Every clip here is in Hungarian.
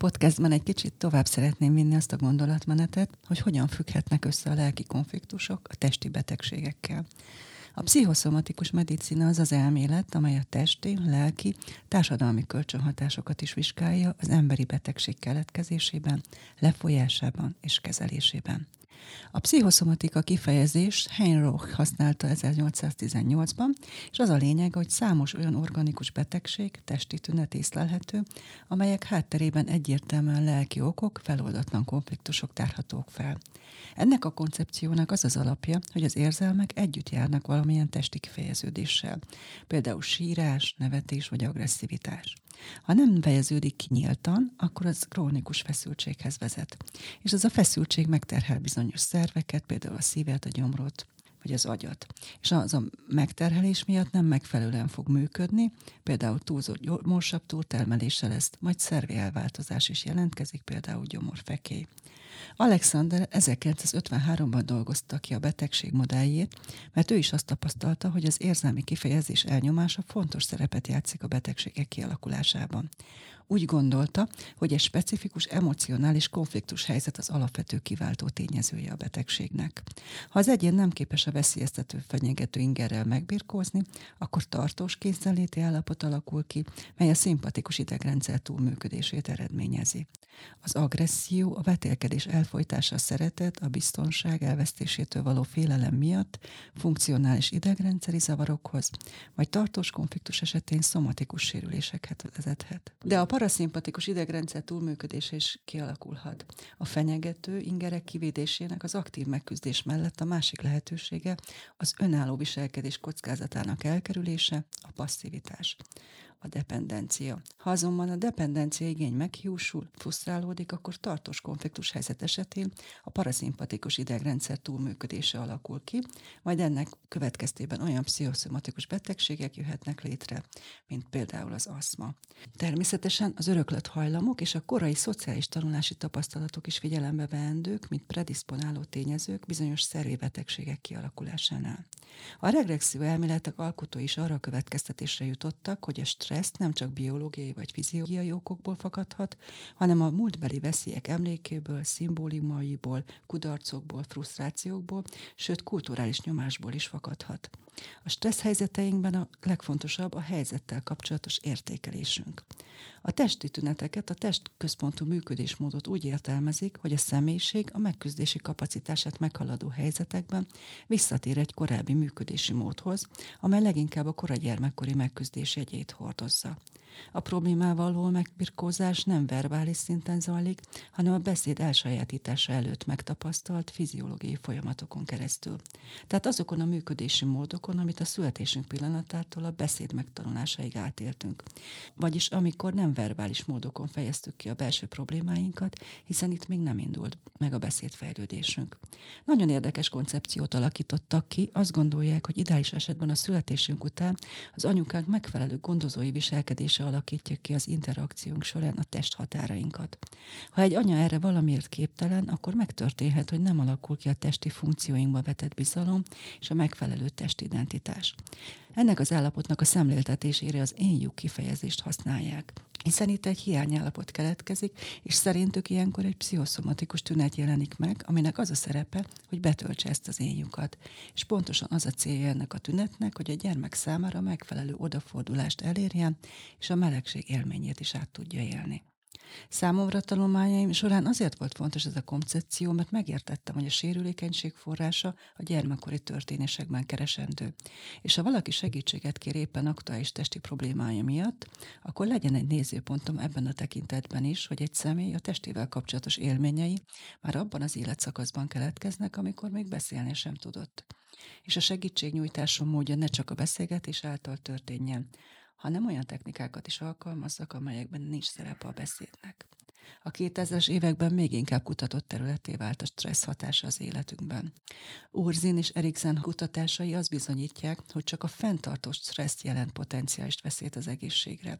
Podcastben egy kicsit tovább szeretném vinni azt a gondolatmenetet, hogy hogyan függhetnek össze a lelki konfliktusok a testi betegségekkel. A pszichoszomatikus medicina az az elmélet, amely a testi, lelki, társadalmi kölcsönhatásokat is vizsgálja az emberi betegség keletkezésében, lefolyásában és kezelésében. A pszichoszomatika kifejezés Heinroch használta 1818-ban, és az a lényeg, hogy számos olyan organikus betegség, testi tünet észlelhető, amelyek hátterében egyértelműen lelki okok, feloldatlan konfliktusok tárhatók fel. Ennek a koncepciónak az az alapja, hogy az érzelmek együtt járnak valamilyen testi kifejeződéssel, például sírás, nevetés vagy agresszivitás. Ha nem fejeződik ki nyíltan, akkor az krónikus feszültséghez vezet. És ez a feszültség megterhel bizonyos szerveket, például a szívet, a gyomrot, vagy az agyat. És az a megterhelés miatt nem megfelelően fog működni, például túlzott gyorsabb túltermelése lesz, majd szervi elváltozás is jelentkezik, például gyomorfekély. Alexander 1953-ban dolgozta ki a betegség modelljét, mert ő is azt tapasztalta, hogy az érzelmi kifejezés elnyomása fontos szerepet játszik a betegségek kialakulásában. Úgy gondolta, hogy egy specifikus emocionális konfliktus helyzet az alapvető kiváltó tényezője a betegségnek. Ha az egyén nem képes a veszélyeztető fenyegető ingerrel megbirkózni, akkor tartós kényszerléti állapot alakul ki, mely a szimpatikus idegrendszer túlműködését eredményezi. Az agresszió, a vetélkedés elfolytása a szeretet, a biztonság elvesztésétől való félelem miatt funkcionális idegrendszeri zavarokhoz, vagy tartós konfliktus esetén szomatikus sérülésekhez vezethet. De a paraszimpatikus idegrendszer túlműködése is kialakulhat. A fenyegető ingerek kivédésének az aktív megküzdés mellett a másik lehetősége az önálló viselkedés kockázatának elkerülése, a passzivitás a dependencia. Ha azonban a dependencia igény meghiúsul, frusztrálódik, akkor tartós konfliktus helyzet esetén a paraszimpatikus idegrendszer túlműködése alakul ki, majd ennek következtében olyan pszichoszomatikus betegségek jöhetnek létre, mint például az aszma. Természetesen az öröklött hajlamok és a korai szociális tanulási tapasztalatok is figyelembe veendők, mint predisponáló tényezők bizonyos szervébetegségek kialakulásánál. A regresszió elméletek alkotói is arra a következtetésre jutottak, hogy a stressz nem csak biológiai vagy fiziológiai okokból fakadhat, hanem a múltbeli veszélyek emlékéből, szimbólumaiból, kudarcokból, frusztrációkból, sőt kulturális nyomásból is fakadhat. A stressz helyzeteinkben a legfontosabb a helyzettel kapcsolatos értékelésünk. A testi tüneteket, a testközpontú működésmódot úgy értelmezik, hogy a személyiség a megküzdési kapacitását meghaladó helyzetekben visszatér egy korábbi működési módhoz, amely leginkább a kora gyermekkori megküzdés jegyét hordozza. A problémával való megbirkózás nem verbális szinten zajlik, hanem a beszéd elsajátítása előtt megtapasztalt fiziológiai folyamatokon keresztül. Tehát azokon a működési módokon, amit a születésünk pillanatától a beszéd megtanulásáig átéltünk. Vagyis amikor nem verbális módokon fejeztük ki a belső problémáinkat, hiszen itt még nem indult meg a beszédfejlődésünk. Nagyon érdekes koncepciót alakítottak ki, azt gondolják, hogy ideális esetben a születésünk után az anyukánk megfelelő gondozói viselkedése alakítja ki az interakciónk során a testhatárainkat. Ha egy anya erre valamiért képtelen, akkor megtörténhet, hogy nem alakul ki a testi funkcióinkba vetett bizalom és a megfelelő testidentitás. Ennek az állapotnak a szemléltetésére az én lyuk kifejezést használják. Hiszen itt egy hiányállapot keletkezik, és szerintük ilyenkor egy pszichoszomatikus tünet jelenik meg, aminek az a szerepe, hogy betöltse ezt az énjukat. És pontosan az a célja ennek a tünetnek, hogy a gyermek számára megfelelő odafordulást elérjen, és a melegség élményét is át tudja élni. Számomra tanulmányaim során azért volt fontos ez a koncepció, mert megértettem, hogy a sérülékenység forrása a gyermekkori történésekben keresendő. És ha valaki segítséget kér éppen aktuális testi problémája miatt, akkor legyen egy nézőpontom ebben a tekintetben is, hogy egy személy a testével kapcsolatos élményei már abban az életszakaszban keletkeznek, amikor még beszélni sem tudott. És a segítségnyújtásom módja ne csak a beszélgetés által történjen, hanem olyan technikákat is alkalmazzak, amelyekben nincs szerepe a beszédnek. A 2000-es években még inkább kutatott területé vált a stressz hatása az életünkben. Urzin és Eriksen kutatásai azt bizonyítják, hogy csak a fenntartó stressz jelent potenciális veszélyt az egészségre.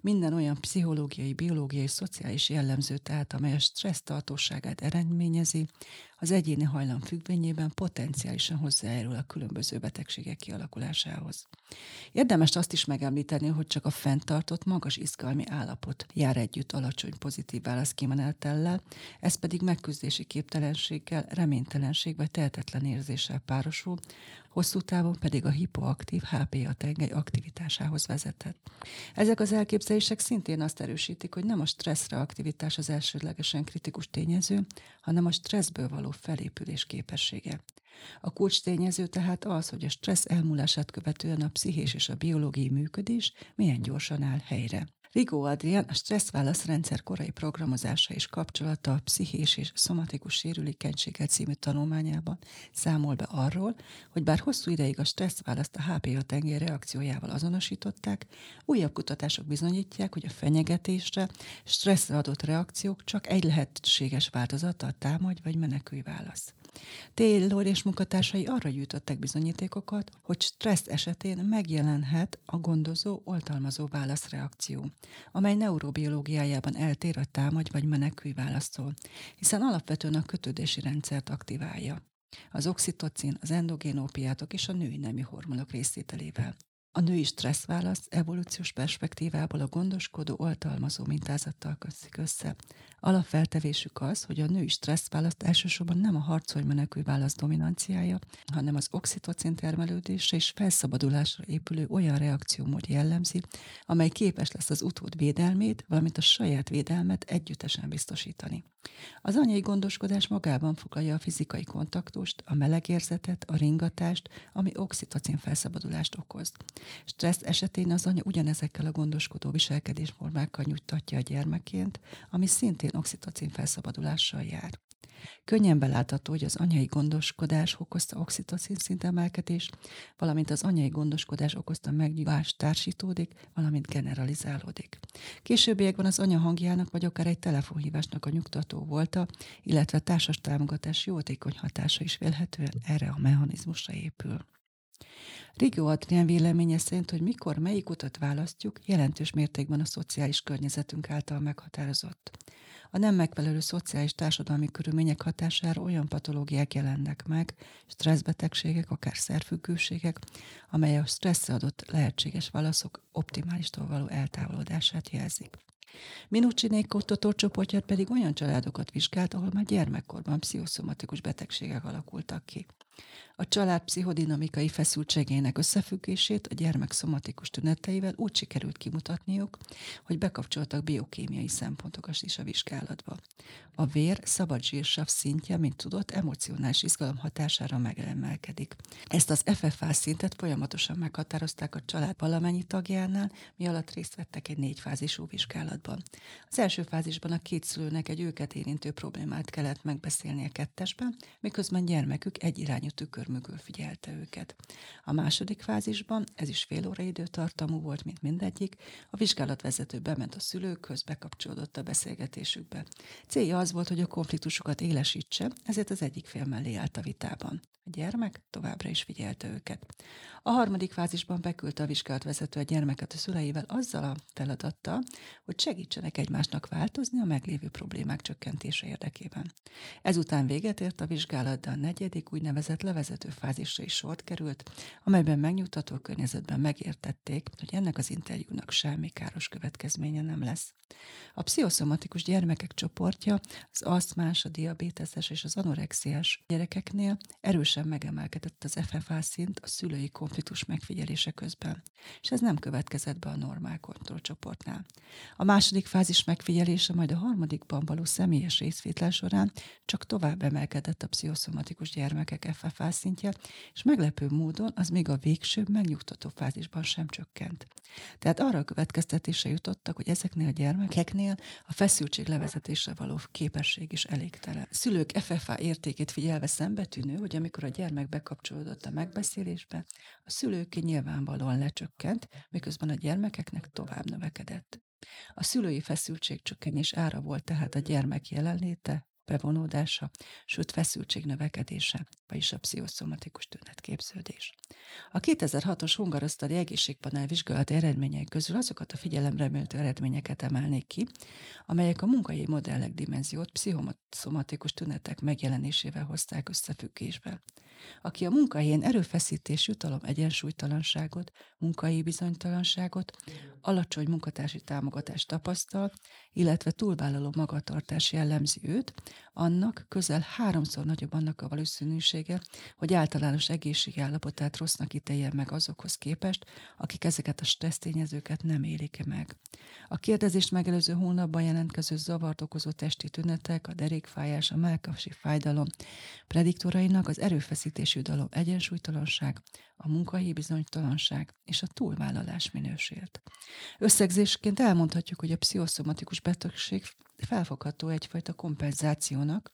Minden olyan pszichológiai, biológiai szociális jellemző tehát, amely a stressz tartóságát eredményezi, az egyéni hajlam függvényében potenciálisan hozzájárul a különböző betegségek kialakulásához. Érdemes azt is megemlíteni, hogy csak a fenntartott magas izgalmi állapot jár együtt alacsony pozitív válaszkimenetellel, ez pedig megküzdési képtelenséggel, reménytelenség vagy tehetetlen érzéssel párosul, hosszú távon pedig a hipoaktív HPA tengely aktivitásához vezethet. Ezek az elképzelések szintén azt erősítik, hogy nem a stresszreaktivitás az elsődlegesen kritikus tényező, hanem a stresszből való felépülés képessége. A kulcs tényező tehát az, hogy a stressz elmúlását követően a pszichés és a biológiai működés milyen gyorsan áll helyre. Rigó Adrián a stresszválaszrendszer korai programozása és kapcsolata a pszichés és szomatikus sérülékenységgel című tanulmányában számol be arról, hogy bár hosszú ideig a stresszválaszt a HPA tenger reakciójával azonosították, újabb kutatások bizonyítják, hogy a fenyegetésre, stresszre adott reakciók csak egy lehetséges változata a támadj vagy menekülj válasz. Taylor és munkatársai arra gyűjtöttek bizonyítékokat, hogy stressz esetén megjelenhet a gondozó oltalmazó válaszreakció, amely neurobiológiájában eltér a támadj vagy menekülj választól, hiszen alapvetően a kötődési rendszert aktiválja az oxitocin, az endogén opiátok és a női nemi hormonok részételével. A női stresszválasz evolúciós perspektívából a gondoskodó oltalmazó mintázattal köszik össze. Alapfeltevésük az, hogy a női stresszválaszt elsősorban nem a harcolj menekülj válasz dominanciája, hanem az oxitocin termelődésre és felszabadulásra épülő olyan reakciómód jellemzi, amely képes lesz az utód védelmét, valamint a saját védelmet együttesen biztosítani. Az anyai gondoskodás magában foglalja a fizikai kontaktust, a melegérzetet, a ringatást, ami oxitocin felszabadulást okoz. Stressz esetén az anya ugyanezekkel a gondoskodó viselkedésformákkal nyugtatja a gyermeként, ami szintén oxitocin felszabadulással jár. Könnyen belátható, hogy az anyai gondoskodás okozta oxitocin szintemelkedés, valamint az anyai gondoskodás okozta megnyugvás társítódik, valamint generalizálódik. Későbbiekben az anya hangjának vagy akár egy telefonhívásnak a nyugtató volta, illetve társas támogatás jótékony hatása is vélhetően erre a mechanizmusra épül. Rigó Adrián véleménye szerint, hogy mikor melyik utat választjuk, jelentős mértékben a szociális környezetünk által meghatározott. A nem megfelelő szociális társadalmi körülmények hatására olyan patológiák jelennek meg, stresszbetegségek, akár szerfüggőségek, amely a stresszre adott lehetséges válaszok optimálistól való eltávolodását jelzik. Minucsinék kutatócsoportját pedig olyan családokat vizsgált, ahol már gyermekkorban pszichoszomatikus betegségek alakultak ki. A család pszichodinamikai feszültségének összefüggését a gyermek szomatikus tüneteivel úgy sikerült kimutatniuk, hogy bekapcsoltak biokémiai szempontokat is a vizsgálatba. A vér szabad zsírsav szintje, mint tudott, emocionális izgalom hatására megemelkedik. Ezt az FFA szintet folyamatosan meghatározták a család valamennyi tagjánál, mi alatt részt vettek egy négyfázisú vizsgálatban. Az első fázisban a két szülőnek egy őket érintő problémát kellett megbeszélnie kettesben, miközben gyermekük egy irányú tükör mögül figyelte őket. A második fázisban, ez is fél óra időtartamú volt, mint mindegyik, a vizsgálatvezető bement a szülőkhöz, bekapcsolódott a beszélgetésükbe. Célja az volt, hogy a konfliktusokat élesítse, ezért az egyik fél mellé állt a vitában. A gyermek továbbra is figyelte őket. A harmadik fázisban beküldte a vizsgálatvezető a gyermeket a szüleivel azzal a feladattal, hogy segítsenek egymásnak változni a meglévő problémák csökkentése érdekében. Ezután véget ért a vizsgálat, de a negyedik úgynevezett levezető fázisra is sort került, amelyben megnyugtató környezetben megértették, hogy ennek az interjúnak semmi káros következménye nem lesz. A pszichoszomatikus gyermekek csoportja az asztmás, a diabéteses és az anorexiás gyerekeknél erősen megemelkedett az FFA szint a szülői konfliktus megfigyelése közben, és ez nem következett be a normál kontrollcsoportnál. A második fázis megfigyelése majd a harmadikban való személyes részvétel során csak tovább emelkedett a pszichoszomatikus gyermekek FFA szintje, és meglepő módon az még a végső megnyugtató fázisban sem csökkent. Tehát arra a következtetése jutottak, hogy ezeknél a gyermekeknél a feszültség levezetésre való képesség is elégtelen. Szülők FFA értékét figyelve szembetűnő, hogy amikor a gyermek bekapcsolódott a megbeszélésbe, a szülők nyilvánvalóan lecsökkent, miközben a gyermekeknek tovább növekedett. A szülői feszültség csökkenés ára volt tehát a gyermek jelenléte, bevonódása, sőt feszültség növekedése, vagyis a pszichoszomatikus tünetképződés. A 2006-os hungarosztali egészségpanel vizsgálati eredményei közül azokat a figyelemre méltó eredményeket emelnék ki, amelyek a munkai modellek dimenziót pszichoszomatikus tünetek megjelenésével hozták összefüggésbe. Aki a munkahelyén erőfeszítés, jutalom, egyensúlytalanságot, munkai bizonytalanságot, alacsony munkatársi támogatást tapasztal, illetve túlvállaló magatartás jellemzi őt, annak közel háromszor nagyobb annak a valószínűsége, hogy általános egészségi állapotát rossznak ítélje meg azokhoz képest, akik ezeket a stressztényezőket nem élik meg. A kérdezést megelőző hónapban jelentkező zavart okozó testi tünetek, a derékfájás, a melkasi fájdalom prediktorainak az erőfeszítésű dalom egyensúlytalanság, a munkahelyi bizonytalanság és a túlvállalás minősült. Összegzésként elmondhatjuk, hogy a pszichoszomatikus betegség felfogható egyfajta kompenzációnak,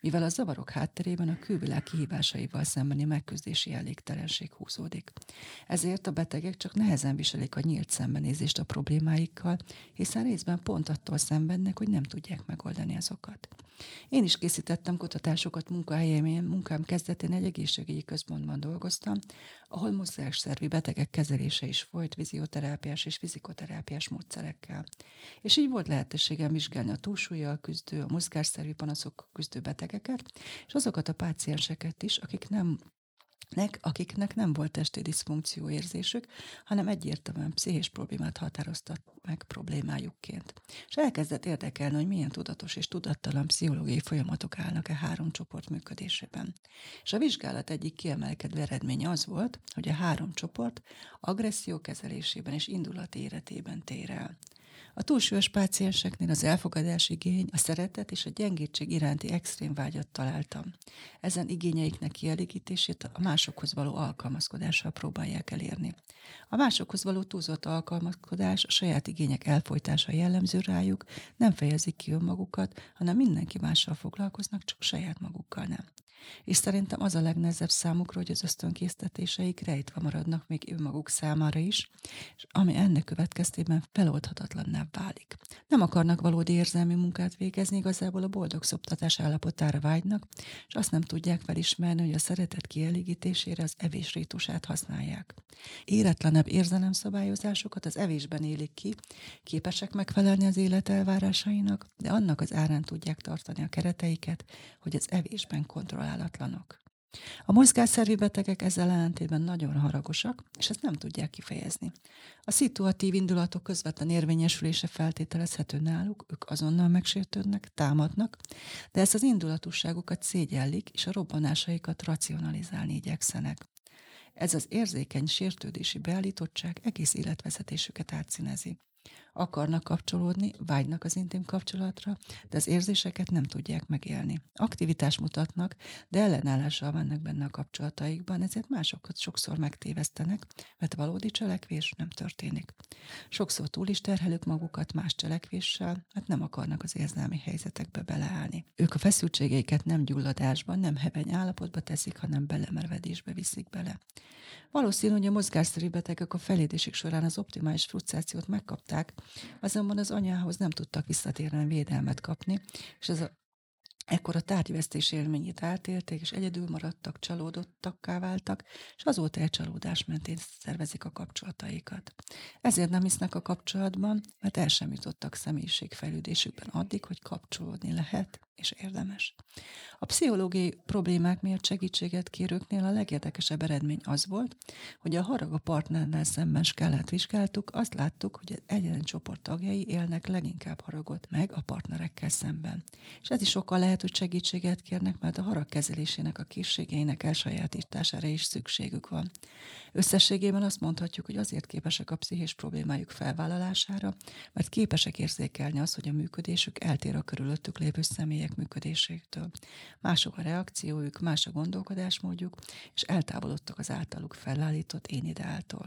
mivel a zavarok hátterében a külvilág kihívásaival szembeni megküzdési elégtelenség húzódik. Ezért a betegek csak nehezen viselik a nyílt szembenézést a problémáikkal, hiszen részben pont attól szenvednek, hogy nem tudják megoldani azokat. Én is készítettem kutatásokat munkahelyemén, munkám kezdetén egy egészségügyi központban dolgoztam, ahol mozgásszervi betegek kezelése is folyt vizioterápiás és fizikoterápiás módszerekkel. És így volt lehetőségem vizsgálni a túlsúlyjal küzdő, a mozgásszervi panaszok küzdő betegeket, és azokat a pácienseket is, akik nem nek, akiknek nem volt testi diszfunkció érzésük, hanem egyértelműen pszichés problémát határoztak meg problémájukként. És elkezdett érdekelni, hogy milyen tudatos és tudattalan pszichológiai folyamatok állnak e három csoport működésében. És a vizsgálat egyik kiemelkedő eredménye az volt, hogy a három csoport agresszió kezelésében és indulati életében tér el. A túlsúlyos pácienseknél az elfogadás igény, a szeretet és a gyengétség iránti extrém vágyat találtam. Ezen igényeiknek kielégítését a másokhoz való alkalmazkodással próbálják elérni. A másokhoz való túlzott alkalmazkodás, a saját igények elfolytása jellemző rájuk, nem fejezik ki önmagukat, hanem mindenki mással foglalkoznak, csak saját magukkal nem és szerintem az a legnehezebb számukra, hogy az ösztönkésztetéseik rejtve maradnak még önmaguk számára is, és ami ennek következtében feloldhatatlanná válik. Nem akarnak valódi érzelmi munkát végezni, igazából a boldog szoptatás állapotára vágynak, és azt nem tudják felismerni, hogy a szeretet kielégítésére az evés rítusát használják. Éretlenebb érzelemszabályozásokat az evésben élik ki, képesek megfelelni az élet elvárásainak, de annak az árán tudják tartani a kereteiket, hogy az evésben kontrollálják kontrollálatlanok. A mozgásszervi betegek ezzel ellentétben nagyon haragosak, és ezt nem tudják kifejezni. A szituatív indulatok közvetlen érvényesülése feltételezhető náluk, ők azonnal megsértődnek, támadnak, de ezt az indulatosságukat szégyellik, és a robbanásaikat racionalizálni igyekszenek. Ez az érzékeny sértődési beállítottság egész életvezetésüket átszínezi. Akarnak kapcsolódni, vágynak az intim kapcsolatra, de az érzéseket nem tudják megélni. Aktivitást mutatnak, de ellenállással vannak benne a kapcsolataikban, ezért másokat sokszor megtévesztenek, mert valódi cselekvés nem történik. Sokszor túl is terhelük magukat más cselekvéssel, mert nem akarnak az érzelmi helyzetekbe beleállni. Ők a feszültségeiket nem gyulladásban, nem heveny állapotba teszik, hanem belemervedésbe viszik bele. Valószínű, hogy a mozgásszerű betegek a felédésük során az optimális frusztrációt megkapták, azonban az anyához nem tudtak visszatérni védelmet kapni, és ez a Ekkor a tárgyvesztés élményét átélték, és egyedül maradtak, csalódottakká váltak, és azóta egy csalódás mentén szervezik a kapcsolataikat. Ezért nem hisznek a kapcsolatban, mert el sem jutottak személyiségfejlődésükben addig, hogy kapcsolódni lehet, és érdemes. A pszichológiai problémák miatt segítséget kérőknél a legérdekesebb eredmény az volt, hogy a harag a partnerrel szemben skálát vizsgáltuk, azt láttuk, hogy egyetlen csoport tagjai élnek leginkább haragot meg a partnerekkel szemben. És ez is sokkal lehet, hogy segítséget kérnek, mert a harag kezelésének a készségeinek elsajátítására is szükségük van. Összességében azt mondhatjuk, hogy azért képesek a pszichés problémájuk felvállalására, mert képesek érzékelni azt, hogy a működésük eltér a körülöttük lévő személyek működésétől. Mások a reakciójuk, más a gondolkodásmódjuk, és eltávolodtak az általuk felállított én ideáltól.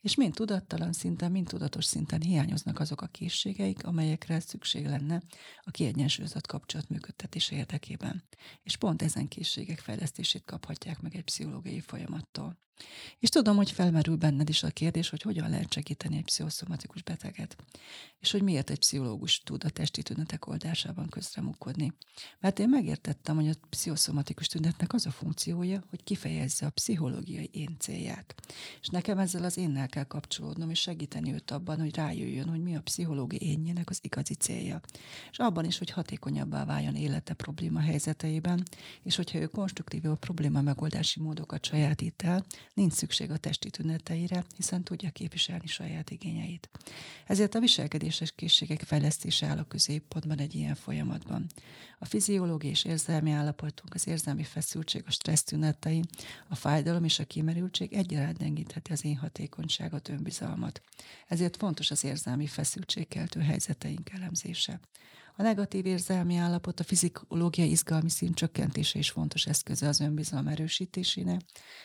És mind tudattalan szinten, mind tudatos szinten hiányoznak azok a készségeik, amelyekre szükség lenne a kiegyensúlyozott kapcsolat működtetés érdekében. És pont ezen készségek fejlesztését kaphatják meg egy pszichológiai folyamattól. És tudom, hogy felmerül benned is a kérdés, hogy hogyan lehet segíteni egy pszichoszomatikus beteget, és hogy miért egy pszichológus tud a testi tünetek oldásában közremukodni. Mert én megértettem, hogy a pszichoszomatikus tünetnek az a funkciója, hogy kifejezze a pszichológiai én célját. És nekem ezzel az énnel kell kapcsolódnom, és segíteni őt abban, hogy rájöjjön, hogy mi a pszichológiai énjének az igazi célja. És abban is, hogy hatékonyabbá váljon élete probléma helyzeteiben, és hogyha ő konstruktív a probléma megoldási módokat sajátít el, nincs szükség a testi tüneteire, hiszen tudja képviselni saját igényeit. Ezért a viselkedéses készségek fejlesztése áll a középpontban egy ilyen folyamatban. A fiziológiai és érzelmi állapotunk, az érzelmi feszültség, a stressz tünetei, a fájdalom és a kimerültség egyaránt enyhítheti az én hatékonyságot, önbizalmat. Ezért fontos az érzelmi feszültségkeltő helyzeteink elemzése. A negatív érzelmi állapot, a fiziológiai izgalmi szint csökkentése is fontos eszköze az önbizalom erősítésének,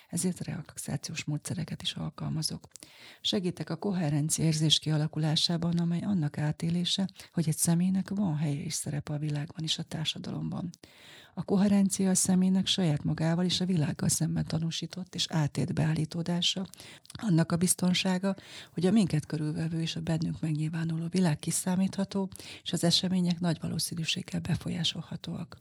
ezért relaxációs módszereket is alkalmazok. Segítek a koherencia érzés kialakulásában, amely annak átélése, hogy egy személynek van helye és szerepe a világban és a társadalomban. A koherencia a személynek saját magával és a világgal szemben tanúsított és átért beállítódása, annak a biztonsága, hogy a minket körülvevő és a bennünk megnyilvánuló világ kiszámítható, és az események nagy valószínűséggel befolyásolhatóak.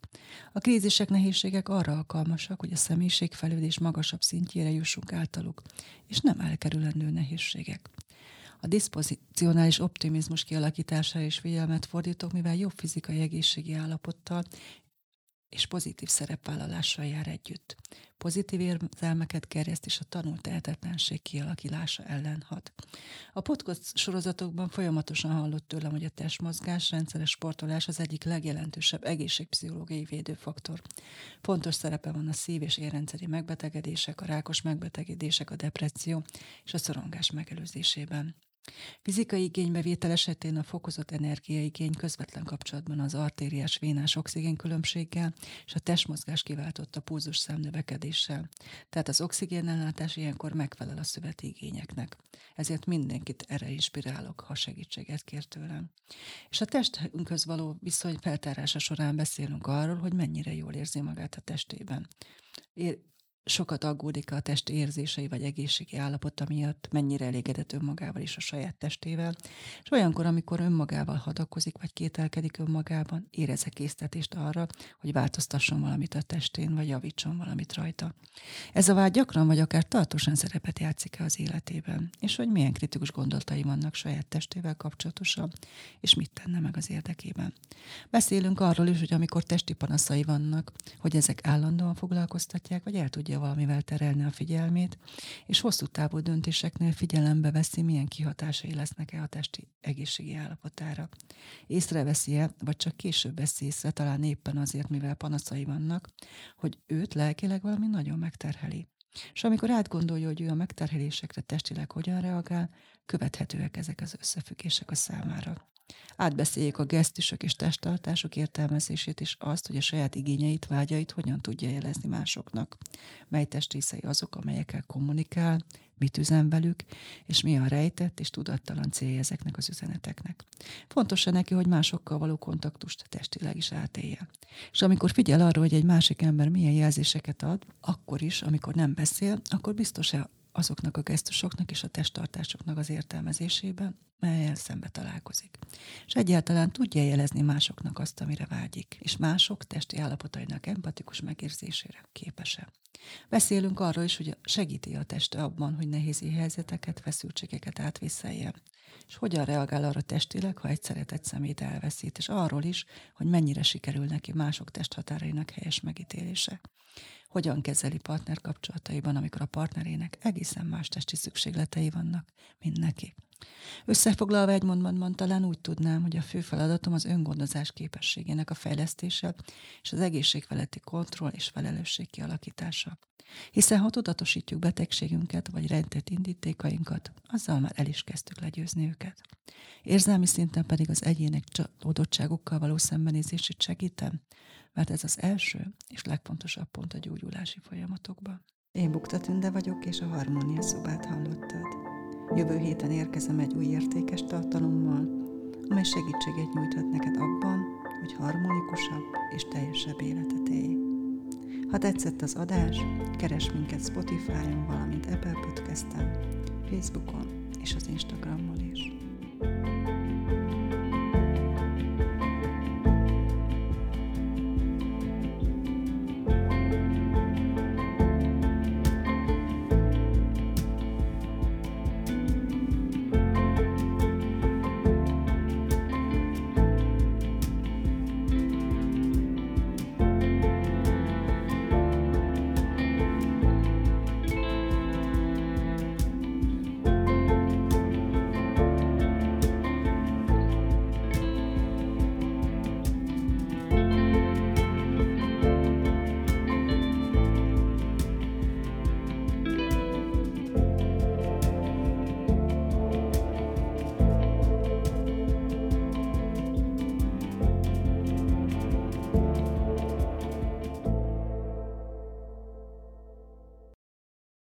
A krízisek, nehézségek arra alkalmasak, hogy a személyiségfejlődés magasabb szintjére jussunk általuk, és nem elkerülendő nehézségek. A diszpozicionális optimizmus kialakítására is figyelmet fordítok, mivel jobb fizikai egészségi állapottal és pozitív szerepvállalással jár együtt. Pozitív érzelmeket kereszt és a tanult tehetetlenség kialakítása ellen hat. A podcast sorozatokban folyamatosan hallott tőlem, hogy a testmozgás, rendszeres sportolás az egyik legjelentősebb egészségpszichológiai védőfaktor. Fontos szerepe van a szív- és érrendszeri megbetegedések, a rákos megbetegedések, a depresszió és a szorongás megelőzésében. Fizikai igénybevétel esetén a fokozott energiaigény közvetlen kapcsolatban az artériás vénás oxigénkülönbséggel és a testmozgás kiváltotta pulzus számnövekedéssel. Tehát az oxigénellátás ilyenkor megfelel a szöveti igényeknek. Ezért mindenkit erre inspirálok, ha segítséget kér tőlem. És a testünkhöz való viszony feltárása során beszélünk arról, hogy mennyire jól érzi magát a testében sokat aggódik a testi érzései vagy egészségi állapota miatt, mennyire elégedett önmagával és a saját testével, és olyankor, amikor önmagával hadakozik vagy kételkedik önmagában, érezze késztetést arra, hogy változtasson valamit a testén, vagy javítson valamit rajta. Ez a vágy gyakran vagy akár tartósan szerepet játszik-e az életében, és hogy milyen kritikus gondolatai vannak saját testével kapcsolatosan, és mit tenne meg az érdekében. Beszélünk arról is, hogy amikor testi panaszai vannak, hogy ezek állandóan foglalkoztatják, vagy el tudja valamivel terelni a figyelmét, és hosszú távú döntéseknél figyelembe veszi, milyen kihatásai lesznek-e a testi egészségi állapotára. Észreveszi-e, vagy csak később veszi észre, talán éppen azért, mivel panaszai vannak, hogy őt lelkileg valami nagyon megterheli. És amikor átgondolja, hogy ő a megterhelésekre testileg hogyan reagál, követhetőek ezek az összefüggések a számára. Átbeszéljék a gesztusok és testtartások értelmezését és azt, hogy a saját igényeit, vágyait hogyan tudja jelezni másoknak. Mely testrészei azok, amelyekkel kommunikál, mit üzen velük, és mi a rejtett és tudattalan célja ezeknek az üzeneteknek. Fontos -e neki, hogy másokkal való kontaktust testileg is átélje. És amikor figyel arra, hogy egy másik ember milyen jelzéseket ad, akkor is, amikor nem beszél, akkor biztos-e azoknak a gesztusoknak és a testtartásoknak az értelmezésében, melyel szembe találkozik. És egyáltalán tudja jelezni másoknak azt, amire vágyik, és mások testi állapotainak empatikus megérzésére képes-e. Beszélünk arról is, hogy segíti a teste abban, hogy nehéz helyzeteket, feszültségeket átvészeljen, és hogyan reagál arra testileg, ha egy szeretett szemét elveszít, és arról is, hogy mennyire sikerül neki mások testhatárainak helyes megítélése hogyan kezeli partner kapcsolataiban, amikor a partnerének egészen más testi szükségletei vannak, mint neki. Összefoglalva egy mondatban talán úgy tudnám, hogy a fő feladatom az öngondozás képességének a fejlesztése és az egészségfeletti kontroll és felelősség kialakítása. Hiszen ha tudatosítjuk betegségünket vagy rejtett indítékainkat, azzal már el is kezdtük legyőzni őket. Érzelmi szinten pedig az egyének csalódottságukkal való szembenézését segítem, mert ez az első és legfontosabb pont a gyógyulási folyamatokban. Én Bukta Tünde vagyok, és a Harmónia szobát hallottad. Jövő héten érkezem egy új értékes tartalommal, amely segítséget nyújthat neked abban, hogy harmonikusabb és teljesebb életet élj. Ha tetszett az adás, keres minket Spotify-on, valamint Apple Podcast-en, Facebookon és az Instagramon is.